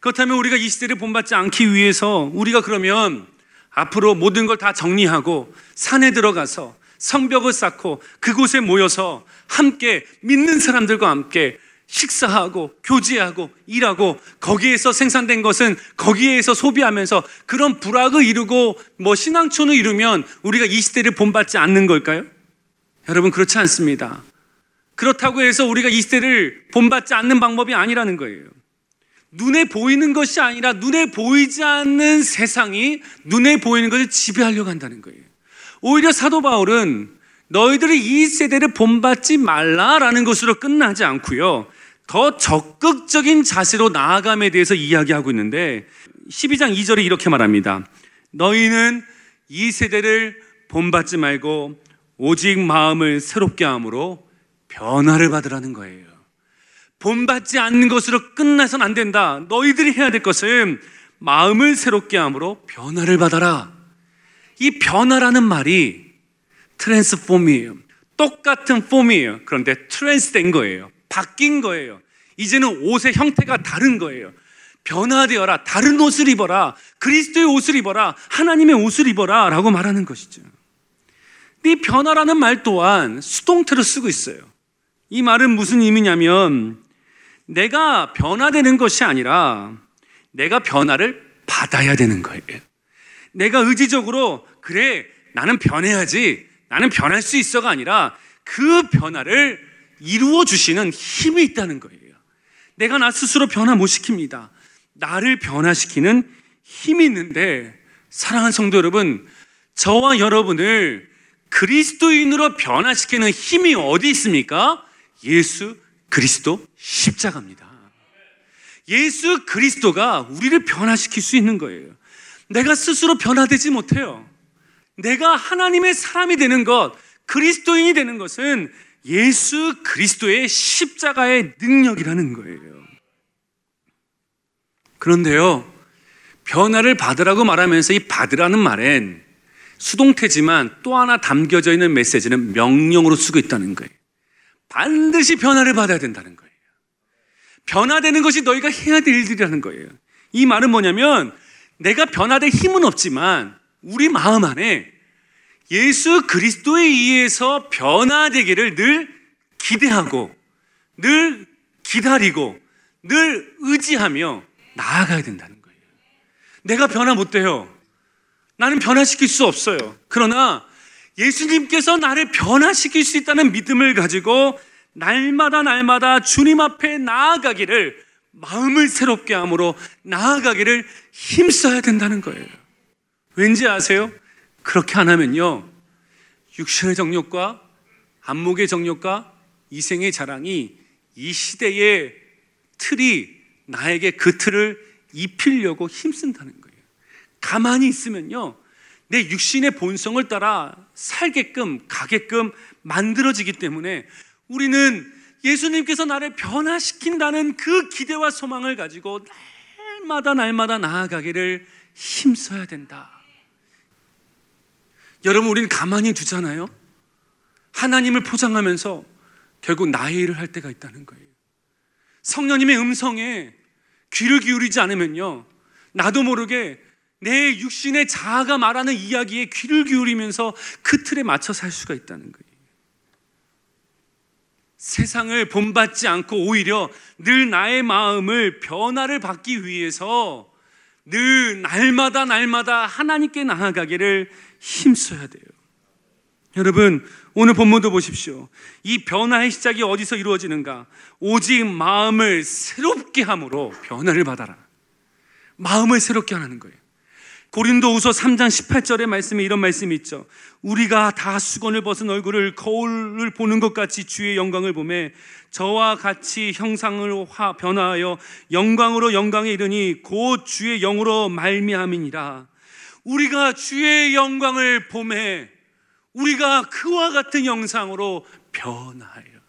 그렇다면 우리가 이 시대를 본받지 않기 위해서 우리가 그러면 앞으로 모든 걸 다 정리하고 산에 들어가서 성벽을 쌓고 그곳에 모여서 함께 믿는 사람들과 함께 식사하고 교제하고 일하고 거기에서 생산된 것은 거기에서 소비하면서 그런 불악을 이루고 뭐 신앙촌을 이루면 우리가 이 시대를 본받지 않는 걸까요? 여러분 그렇지 않습니다. 그렇다고 해서 우리가 이 시대를 본받지 않는 방법이 아니라는 거예요. 눈에 보이는 것이 아니라 눈에 보이지 않는 세상이 눈에 보이는 것을 지배하려고 한다는 거예요. 오히려 사도 바울은 너희들이 이 세대를 본받지 말라라는 것으로 끝나지 않고요. 더 적극적인 자세로 나아감에 대해서 이야기하고 있는데 12장 2절에 이렇게 말합니다. 너희는 이 세대를 본받지 말고 오직 마음을 새롭게 함으로 변화를 받으라는 거예요. 본받지 않는 것으로 끝나선 안 된다. 너희들이 해야 될 것은 마음을 새롭게 함으로 변화를 받아라. 이 변화라는 말이 트랜스폼이에요. 똑같은 폼이에요. 그런데 트랜스된 거예요. 바뀐 거예요. 이제는 옷의 형태가 다른 거예요. 변화되어라. 다른 옷을 입어라. 그리스도의 옷을 입어라. 하나님의 옷을 입어라. 라고 말하는 것이죠. 이 변화라는 말 또한 수동태로 쓰고 있어요. 이 말은 무슨 의미냐면 내가 변화되는 것이 아니라 내가 변화를 받아야 되는 거예요. 내가 의지적으로 그래 나는 변해야지 나는 변할 수 있어가 아니라 그 변화를 이루어 주시는 힘이 있다는 거예요. 내가 나 스스로 변화 못 시킵니다. 나를 변화시키는 힘이 있는데 사랑하는 성도 여러분, 저와 여러분을 그리스도인으로 변화시키는 힘이 어디 있습니까? 예수 그리스도 십자가입니다. 예수 그리스도가 우리를 변화시킬 수 있는 거예요. 내가 스스로 변화되지 못해요. 내가 하나님의 사람이 되는 것, 그리스도인이 되는 것은 예수 그리스도의 십자가의 능력이라는 거예요. 그런데요, 변화를 받으라고 말하면서 이 받으라는 말엔 수동태지만 또 하나 담겨져 있는 메시지는 명령으로 쓰고 있다는 거예요. 반드시 변화를 받아야 된다는 거예요. 변화되는 것이 너희가 해야 될 일이라는 거예요. 이 말은 뭐냐면 내가 변화될 힘은 없지만 우리 마음 안에 예수 그리스도에 의해서 변화되기를 늘 기대하고 늘 기다리고 늘 의지하며 나아가야 된다는 거예요. 내가 변화 못 돼요. 나는 변화시킬 수 없어요. 그러나 예수님께서 나를 변화시킬 수 있다는 믿음을 가지고 날마다 날마다 주님 앞에 나아가기를 마음을 새롭게 함으로 나아가기를 힘써야 된다는 거예요. 왠지 아세요? 그렇게 안 하면요. 육신의 정욕과 안목의 정욕과 이생의 자랑이 이 시대의 틀이 나에게 그 틀을 입히려고 힘쓴다는 거예요. 가만히 있으면요. 내 육신의 본성을 따라 살게끔, 가게끔 만들어지기 때문에 우리는 예수님께서 나를 변화시킨다는 그 기대와 소망을 가지고 날마다 날마다 나아가기를 힘써야 된다. 여러분, 우리는 가만히 두잖아요? 하나님을 포장하면서 결국 나의 일을 할 때가 있다는 거예요. 성령님의 음성에 귀를 기울이지 않으면요. 나도 모르게 내 육신의 자아가 말하는 이야기에 귀를 기울이면서 그 틀에 맞춰 살 수가 있다는 거예요. 세상을 본받지 않고 오히려 늘 나의 마음을 변화를 받기 위해서 늘 날마다 날마다 하나님께 나아가기를 힘써야 돼요. 여러분, 오늘 본문도 보십시오. 이 변화의 시작이 어디서 이루어지는가? 오직 마음을 새롭게 함으로 변화를 받아라. 마음을 새롭게 하는 거예요. 고린도후서 3장 18절의 말씀에 이런 말씀이 있죠. 우리가 다 수건을 벗은 얼굴을 거울을 보는 것 같이 주의 영광을 보매 저와 같이 형상을 화 변화하여 영광으로 영광에 이르니 곧 주의 영으로 말미암이니라. 우리가 주의 영광을 보매 우리가 그와 같은 영상으로 변화하여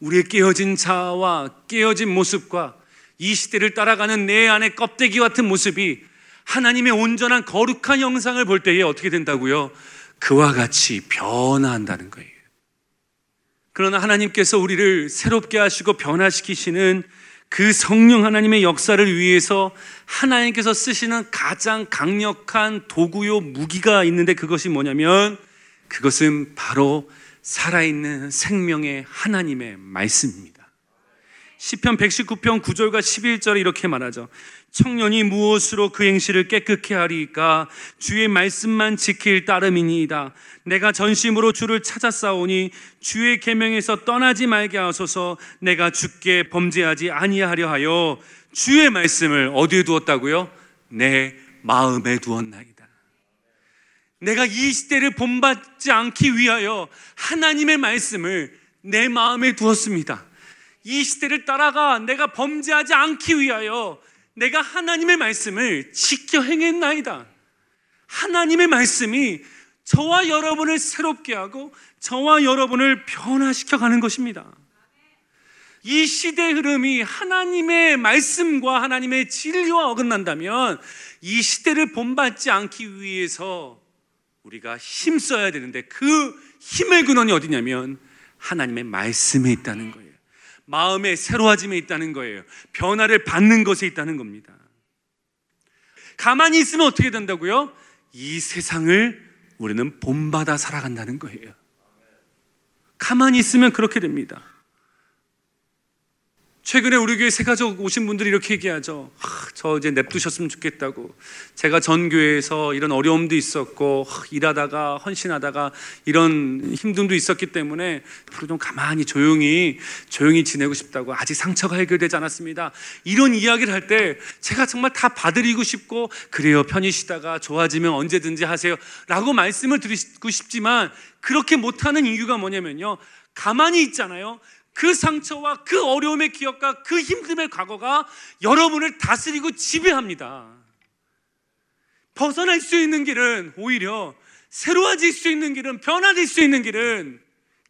우리의 깨어진 자아와 깨어진 모습과 이 시대를 따라가는 내 안의 껍데기 같은 모습이 하나님의 온전한 거룩한 영상을 볼 때에 어떻게 된다고요? 그와 같이 변화한다는 거예요. 그러나 하나님께서 우리를 새롭게 하시고 변화시키시는 그 성령 하나님의 역사를 위해서 하나님께서 쓰시는 가장 강력한 도구요 무기가 있는데 그것이 뭐냐면 그것은 바로 살아있는 생명의 하나님의 말씀입니다. 시편 119편 9절과 11절에 이렇게 말하죠. 청년이 무엇으로 그 행실을 깨끗게 하리까 주의 말씀만 지킬 따름이니이다. 내가 전심으로 주를 찾아싸오니 주의 계명에서 떠나지 말게 하소서. 내가 주께 범죄하지 아니하려 하여 주의 말씀을 어디에 두었다고요? 내 마음에 두었나이다. 내가 이 시대를 본받지 않기 위하여 하나님의 말씀을 내 마음에 두었습니다. 이 시대를 따라가 내가 범죄하지 않기 위하여 내가 하나님의 말씀을 지켜 행했나이다. 하나님의 말씀이 저와 여러분을 새롭게 하고 저와 여러분을 변화시켜 가는 것입니다. 이 시대 흐름이 하나님의 말씀과 하나님의 진리와 어긋난다면 이 시대를 본받지 않기 위해서 우리가 힘써야 되는데 그 힘의 근원이 어디냐면 하나님의 말씀에 있다는 거예요. 마음의 새로워짐에 있다는 거예요. 변화를 받는 것에 있다는 겁니다. 가만히 있으면 어떻게 된다고요? 이 세상을 우리는 본받아 살아간다는 거예요. 가만히 있으면 그렇게 됩니다. 최근에 우리 교회 새 가족 오신 분들이 이렇게 얘기하죠. 아, 저 이제 냅두셨으면 좋겠다고. 제가 전 교회에서 이런 어려움도 있었고 아, 일하다가 헌신하다가 이런 힘듦도 있었기 때문에 앞으로 좀 가만히 조용히 조용히 지내고 싶다고 아직 상처가 해결되지 않았습니다. 이런 이야기를 할 때 제가 정말 다 봐드리고 싶고 그래요 편히 쉬다가 좋아지면 언제든지 하세요라고 말씀을 드리고 싶지만 그렇게 못하는 이유가 뭐냐면요. 가만히 있잖아요. 그 상처와 그 어려움의 기억과 그 힘듦의 과거가 여러분을 다스리고 지배합니다. 벗어날 수 있는 길은 오히려 새로워질 수 있는 길은 변화될 수 있는 길은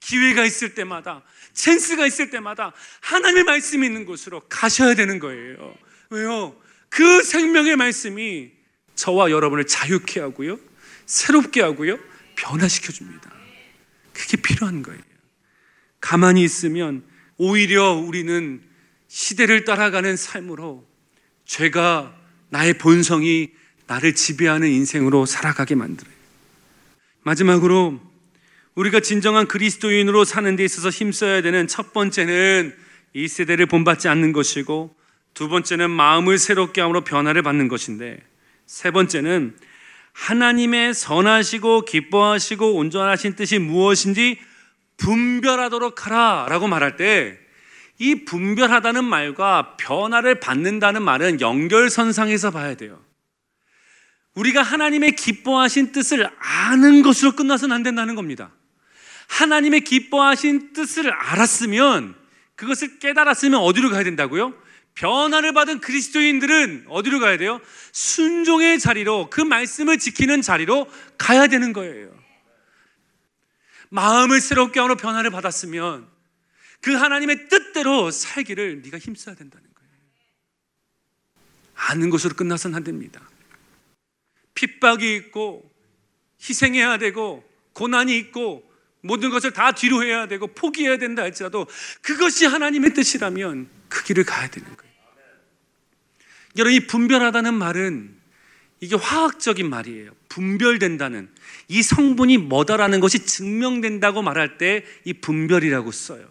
기회가 있을 때마다 찬스가 있을 때마다 하나님의 말씀이 있는 곳으로 가셔야 되는 거예요. 왜요? 그 생명의 말씀이 저와 여러분을 자유케 하고요. 새롭게 하고요. 변화시켜 줍니다. 그게 필요한 거예요. 가만히 있으면 오히려 우리는 시대를 따라가는 삶으로 죄가 나의 본성이 나를 지배하는 인생으로 살아가게 만들어요. 마지막으로 우리가 진정한 그리스도인으로 사는 데 있어서 힘써야 되는 첫 번째는 이 세대를 본받지 않는 것이고 두 번째는 마음을 새롭게 함으로 변화를 받는 것인데 세 번째는 하나님의 선하시고 기뻐하시고 온전하신 뜻이 무엇인지 분별하도록 하라 라고 말할 때 이 분별하다는 말과 변화를 받는다는 말은 연결선상에서 봐야 돼요. 우리가 하나님의 기뻐하신 뜻을 아는 것으로 끝나서는 안 된다는 겁니다. 하나님의 기뻐하신 뜻을 알았으면 그것을 깨달았으면 어디로 가야 된다고요? 변화를 받은 그리스도인들은 어디로 가야 돼요? 순종의 자리로 그 말씀을 지키는 자리로 가야 되는 거예요. 마음을 새롭게 하로 변화를 받았으면 그 하나님의 뜻대로 살기를 네가 힘써야 된다는 거예요. 아는 것으로 끝나서는 안 됩니다. 핍박이 있고 희생해야 되고 고난이 있고 모든 것을 다 뒤로 해야 되고 포기해야 된다 할지라도 그것이 하나님의 뜻이라면 그 길을 가야 되는 거예요. 여러분, 이 분별하다는 말은 이게 화학적인 말이에요. 분별된다는 이 성분이 뭐다라는 것이 증명된다고 말할 때 이 분별이라고 써요.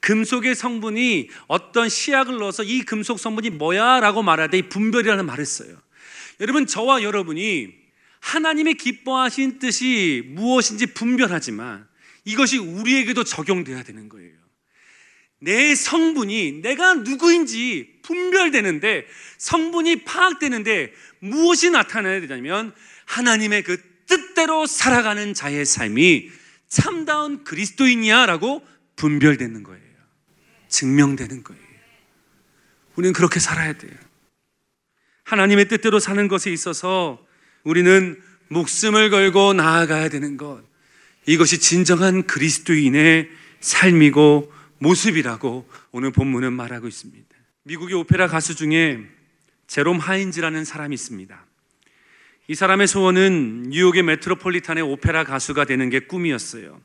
금속의 성분이 어떤 시약을 넣어서 이 금속 성분이 뭐야? 라고 말할 때 이 분별이라는 말을 써요. 여러분, 저와 여러분이 하나님의 기뻐하신 뜻이 무엇인지 분별하지만 이것이 우리에게도 적용돼야 되는 거예요. 내 성분이 내가 누구인지 분별되는데 성분이 파악되는데 무엇이 나타나야 되냐면 하나님의 그 뜻대로 살아가는 자의 삶이 참다운 그리스도인이야라고 분별되는 거예요. 증명되는 거예요. 우리는 그렇게 살아야 돼요. 하나님의 뜻대로 사는 것에 있어서 우리는 목숨을 걸고 나아가야 되는 것. 이것이 진정한 그리스도인의 삶이고 모습이라고 오늘 본문은 말하고 있습니다. 미국의 오페라 가수 중에 제롬 하인즈라는 사람이 있습니다. 이 사람의 소원은 뉴욕의 메트로폴리탄의 오페라 가수가 되는 게 꿈이었어요.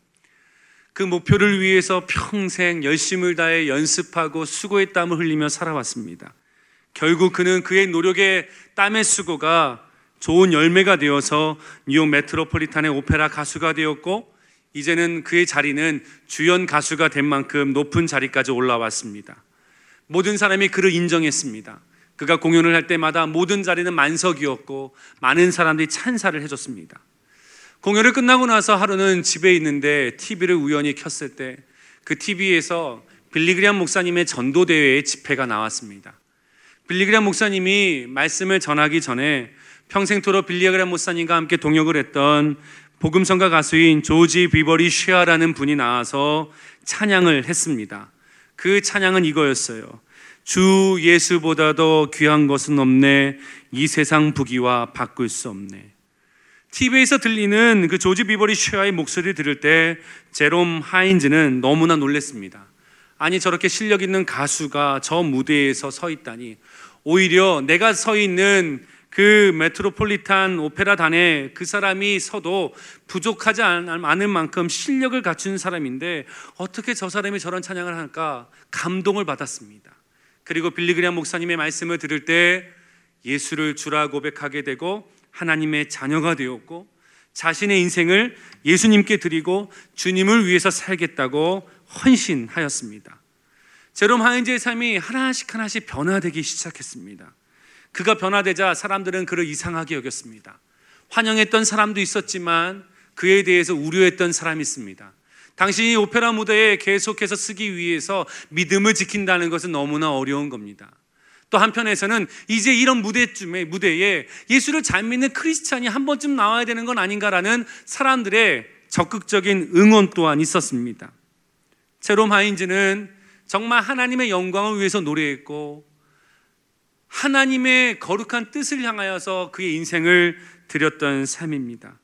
그 목표를 위해서 평생 열심을 다해 연습하고 수고의 땀을 흘리며 살아왔습니다. 결국 그는 그의 노력의 땀의 수고가 좋은 열매가 되어서 뉴욕 메트로폴리탄의 오페라 가수가 되었고 이제는 그의 자리는 주연 가수가 된 만큼 높은 자리까지 올라왔습니다. 모든 사람이 그를 인정했습니다. 그가 공연을 할 때마다 모든 자리는 만석이었고 많은 사람들이 찬사를 해줬습니다. 공연을 끝나고 나서 하루는 집에 있는데 TV를 우연히 켰을 때 그 TV에서 빌리 그레이엄 목사님의 전도대회의 집회가 나왔습니다. 빌리 그레이엄 목사님이 말씀을 전하기 전에 평생토록 빌리 그레이엄 목사님과 함께 동역을 했던 복음성가 가수인 조지 비버리 쉐아라는 분이 나와서 찬양을 했습니다. 그 찬양은 이거였어요. 주 예수보다도 귀한 것은 없네. 이 세상 부귀와 바꿀 수 없네. TV에서 들리는 그 조지 비버리 쉐아의 목소리를 들을 때 제롬 하인즈는 너무나 놀랐습니다. 아니 저렇게 실력 있는 가수가 저 무대에서 서 있다니 오히려 내가 서 있는 그 메트로폴리탄 오페라단에 그 사람이 서도 부족하지 않을 만큼 실력을 갖춘 사람인데 어떻게 저 사람이 저런 찬양을 할까 감동을 받았습니다. 그리고 빌리그리안 목사님의 말씀을 들을 때 예수를 주라 고백하게 되고 하나님의 자녀가 되었고 자신의 인생을 예수님께 드리고 주님을 위해서 살겠다고 헌신하였습니다. 제롬 하인즈의 삶이 하나씩 하나씩 변화되기 시작했습니다. 그가 변화되자 사람들은 그를 이상하게 여겼습니다. 환영했던 사람도 있었지만 그에 대해서 우려했던 사람이 있습니다. 당신이 오페라 무대에 계속해서 쓰기 위해서 믿음을 지킨다는 것은 너무나 어려운 겁니다. 또 한편에서는 이제 이런 무대쯤에 무대에 예수를 잘 믿는 크리스찬이 한 번쯤 나와야 되는 건 아닌가라는 사람들의 적극적인 응원 또한 있었습니다. 제롬 하인즈는 정말 하나님의 영광을 위해서 노래했고 하나님의 거룩한 뜻을 향하여서 그의 인생을 드렸던 삶입니다.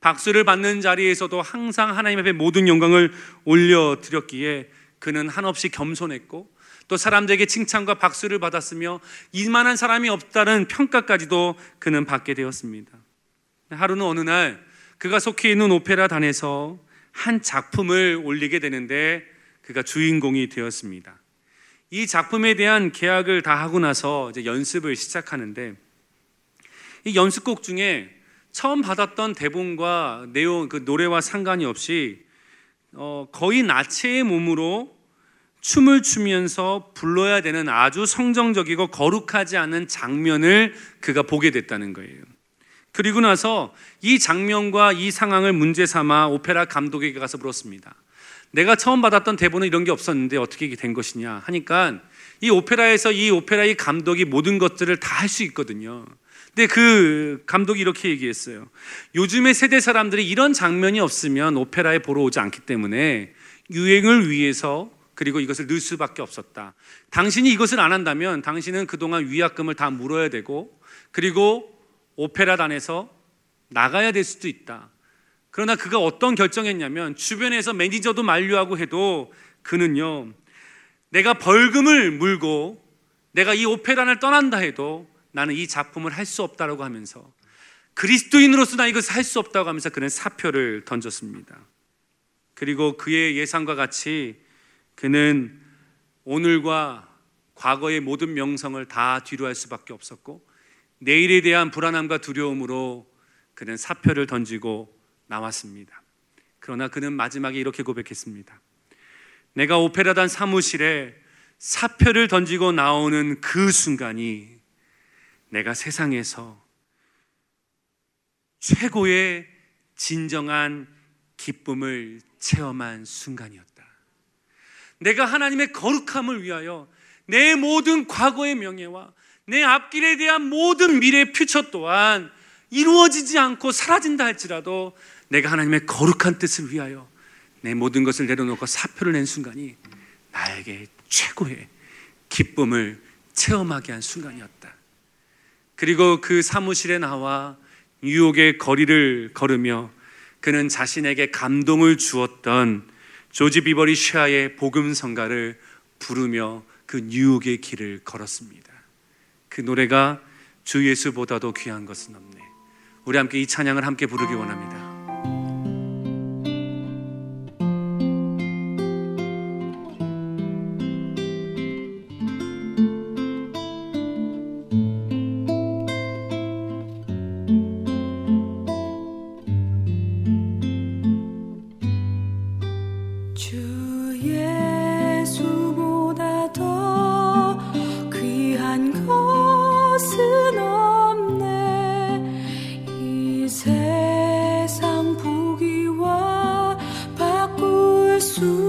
박수를 받는 자리에서도 항상 하나님 앞에 모든 영광을 올려 드렸기에 그는 한없이 겸손했고 또 사람들에게 칭찬과 박수를 받았으며 이만한 사람이 없다는 평가까지도 그는 받게 되었습니다. 하루는 어느 날 그가 속해 있는 오페라단에서 한 작품을 올리게 되는데 그가 주인공이 되었습니다. 이 작품에 대한 계약을 다 하고 나서 이제 연습을 시작하는데 이 연습곡 중에 처음 받았던 대본과 내용 그 노래와 상관이 없이 어, 거의 나체의 몸으로 춤을 추면서 불러야 되는 아주 성정적이고 거룩하지 않은 장면을 그가 보게 됐다는 거예요. 그리고 나서 이 장면과 이 상황을 문제 삼아 오페라 감독에게 가서 물었습니다. 내가 처음 받았던 대본은 이런 게 없었는데 어떻게 된 것이냐 하니까 이 오페라에서 이 오페라의 감독이 모든 것들을 다 할 수 있거든요. 근데 그 감독이 이렇게 얘기했어요. 요즘의 세대 사람들이 이런 장면이 없으면 오페라에 보러 오지 않기 때문에 유행을 위해서 그리고 이것을 넣을 수밖에 없었다. 당신이 이것을 안 한다면 당신은 그동안 위약금을 다 물어야 되고 그리고 오페라단에서 나가야 될 수도 있다. 그러나 그가 어떤 결정했냐면 주변에서 매니저도 만류하고 해도 그는요 내가 벌금을 물고 내가 이 오페라를 떠난다 해도 나는 이 작품을 할 수 없다라고 하면서 그리스도인으로서 나 이것을 할 수 없다고 하면서 그는 사표를 던졌습니다. 그리고 그의 예상과 같이 그는 오늘과 과거의 모든 명성을 다 뒤로 할 수밖에 없었고 내일에 대한 불안함과 두려움으로 그는 사표를 던지고 나왔습니다. 그러나 그는 마지막에 이렇게 고백했습니다. 내가 오페라단 사무실에 사표를 던지고 나오는 그 순간이 내가 세상에서 최고의 진정한 기쁨을 체험한 순간이었다. 내가 하나님의 거룩함을 위하여 내 모든 과거의 명예와 내 앞길에 대한 모든 미래의 퓨처 또한 이루어지지 않고 사라진다 할지라도 내가 하나님의 거룩한 뜻을 위하여 내 모든 것을 내려놓고 사표를 낸 순간이 나에게 최고의 기쁨을 체험하게 한 순간이었다. 그리고 그 사무실에 나와 뉴욕의 거리를 걸으며 그는 자신에게 감동을 주었던 조지 비버리 샤의 복음 성가를 부르며 그 뉴욕의 길을 걸었습니다. 그 노래가 주 예수보다도 귀한 것은 없네. 우리 함께 이 찬양을 함께 부르기 원합니다. Jesús.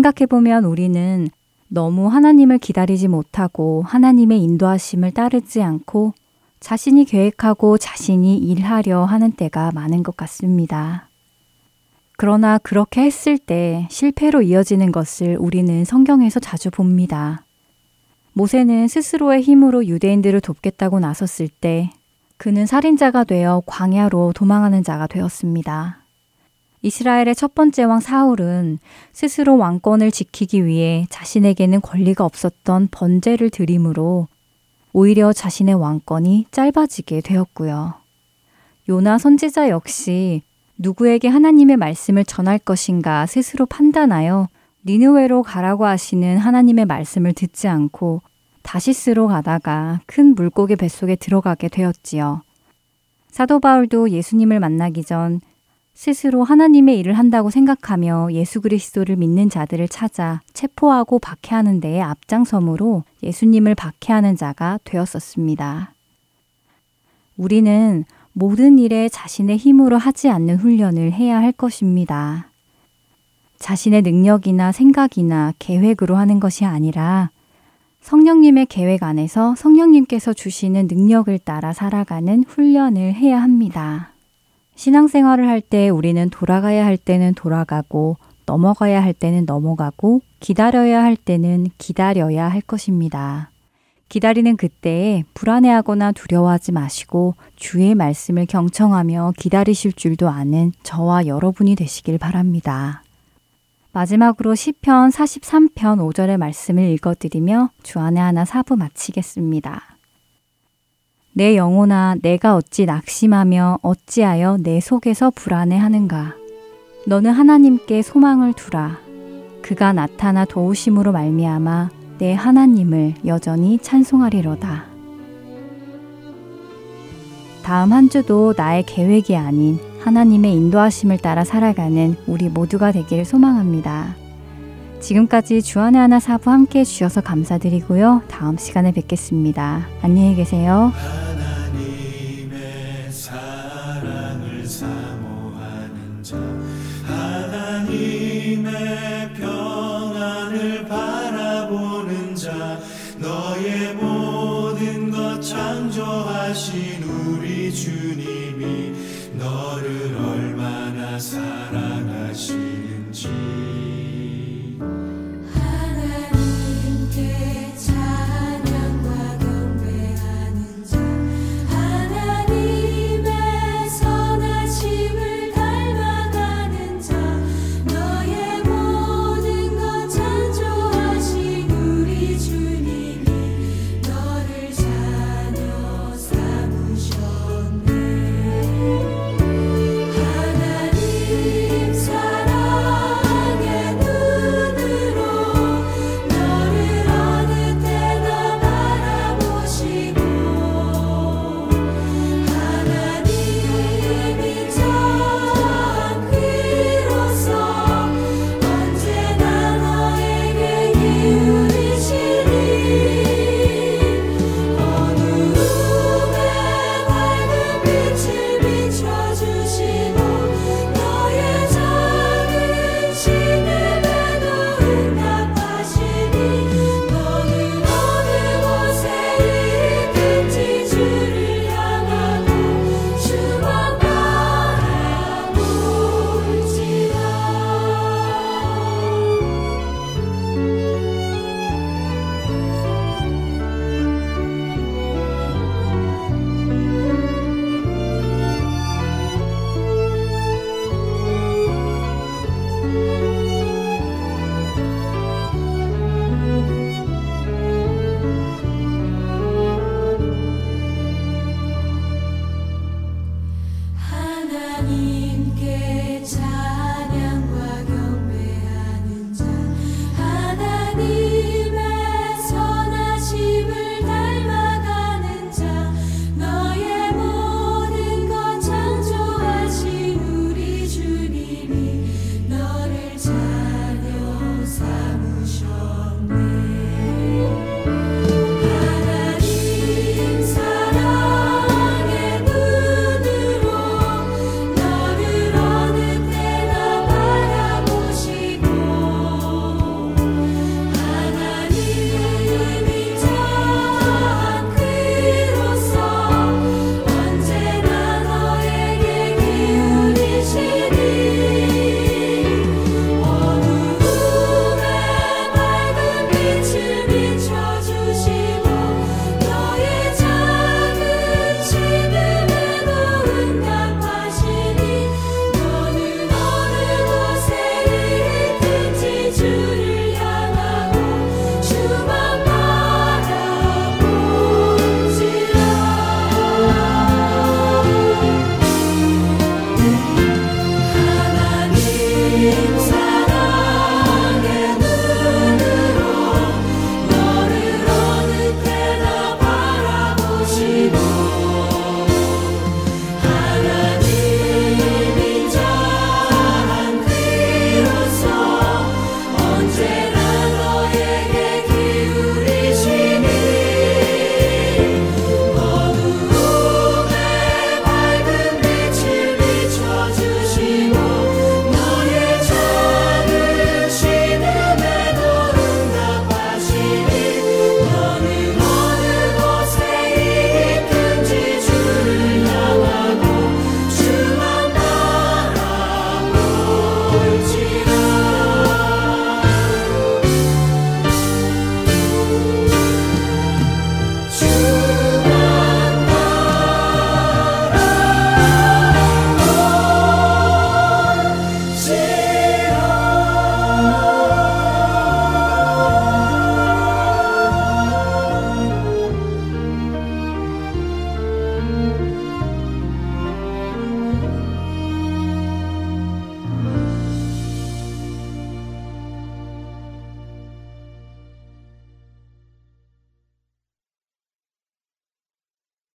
생각해보면 우리는 너무 하나님을 기다리지 못하고 하나님의 인도하심을 따르지 않고 자신이 계획하고 자신이 일하려 하는 때가 많은 것 같습니다. 그러나 그렇게 했을 때 실패로 이어지는 것을 우리는 성경에서 자주 봅니다. 모세는 스스로의 힘으로 유대인들을 돕겠다고 나섰을 때 그는 살인자가 되어 광야로 도망하는 자가 되었습니다. 이스라엘의 첫 번째 왕 사울은 스스로 왕권을 지키기 위해 자신에게는 권리가 없었던 번제를 드림으로 오히려 자신의 왕권이 짧아지게 되었고요. 요나 선지자 역시 누구에게 하나님의 말씀을 전할 것인가 스스로 판단하여 니느웨로 가라고 하시는 하나님의 말씀을 듣지 않고 다시스로 가다가 큰 물고기 뱃속에 들어가게 되었지요. 사도 바울도 예수님을 만나기 전 스스로 하나님의 일을 한다고 생각하며 예수 그리스도를 믿는 자들을 찾아 체포하고 박해하는 데에 앞장섬으로 예수님을 박해하는 자가 되었었습니다. 우리는 모든 일에 자신의 힘으로 하지 않는 훈련을 해야 할 것입니다. 자신의 능력이나 생각이나 계획으로 하는 것이 아니라 성령님의 계획 안에서 성령님께서 주시는 능력을 따라 살아가는 훈련을 해야 합니다. 신앙생활을 할 때 우리는 돌아가야 할 때는 돌아가고 넘어가야 할 때는 넘어가고 기다려야 할 때는 기다려야 할 것입니다. 기다리는 그때에 불안해하거나 두려워하지 마시고 주의 말씀을 경청하며 기다리실 줄도 아는 저와 여러분이 되시길 바랍니다. 마지막으로 시편 43편 5절의 말씀을 읽어드리며 주안의 하나 사부 마치겠습니다. 내 영혼아 내가 어찌 낙심하며 어찌하여 내 속에서 불안해하는가 너는 하나님께 소망을 두라 그가 나타나 도우심으로 말미암아 내 하나님을 여전히 찬송하리로다. 다음 한 주도 나의 계획이 아닌 하나님의 인도하심을 따라 살아가는 우리 모두가 되기를 소망합니다. 지금까지 주안의 하나 사부 함께 해주셔서 감사드리고요. 다음 시간에 뵙겠습니다. 안녕히 계세요. 창조하신 우리 주님이 너를 얼마나 사랑하시는지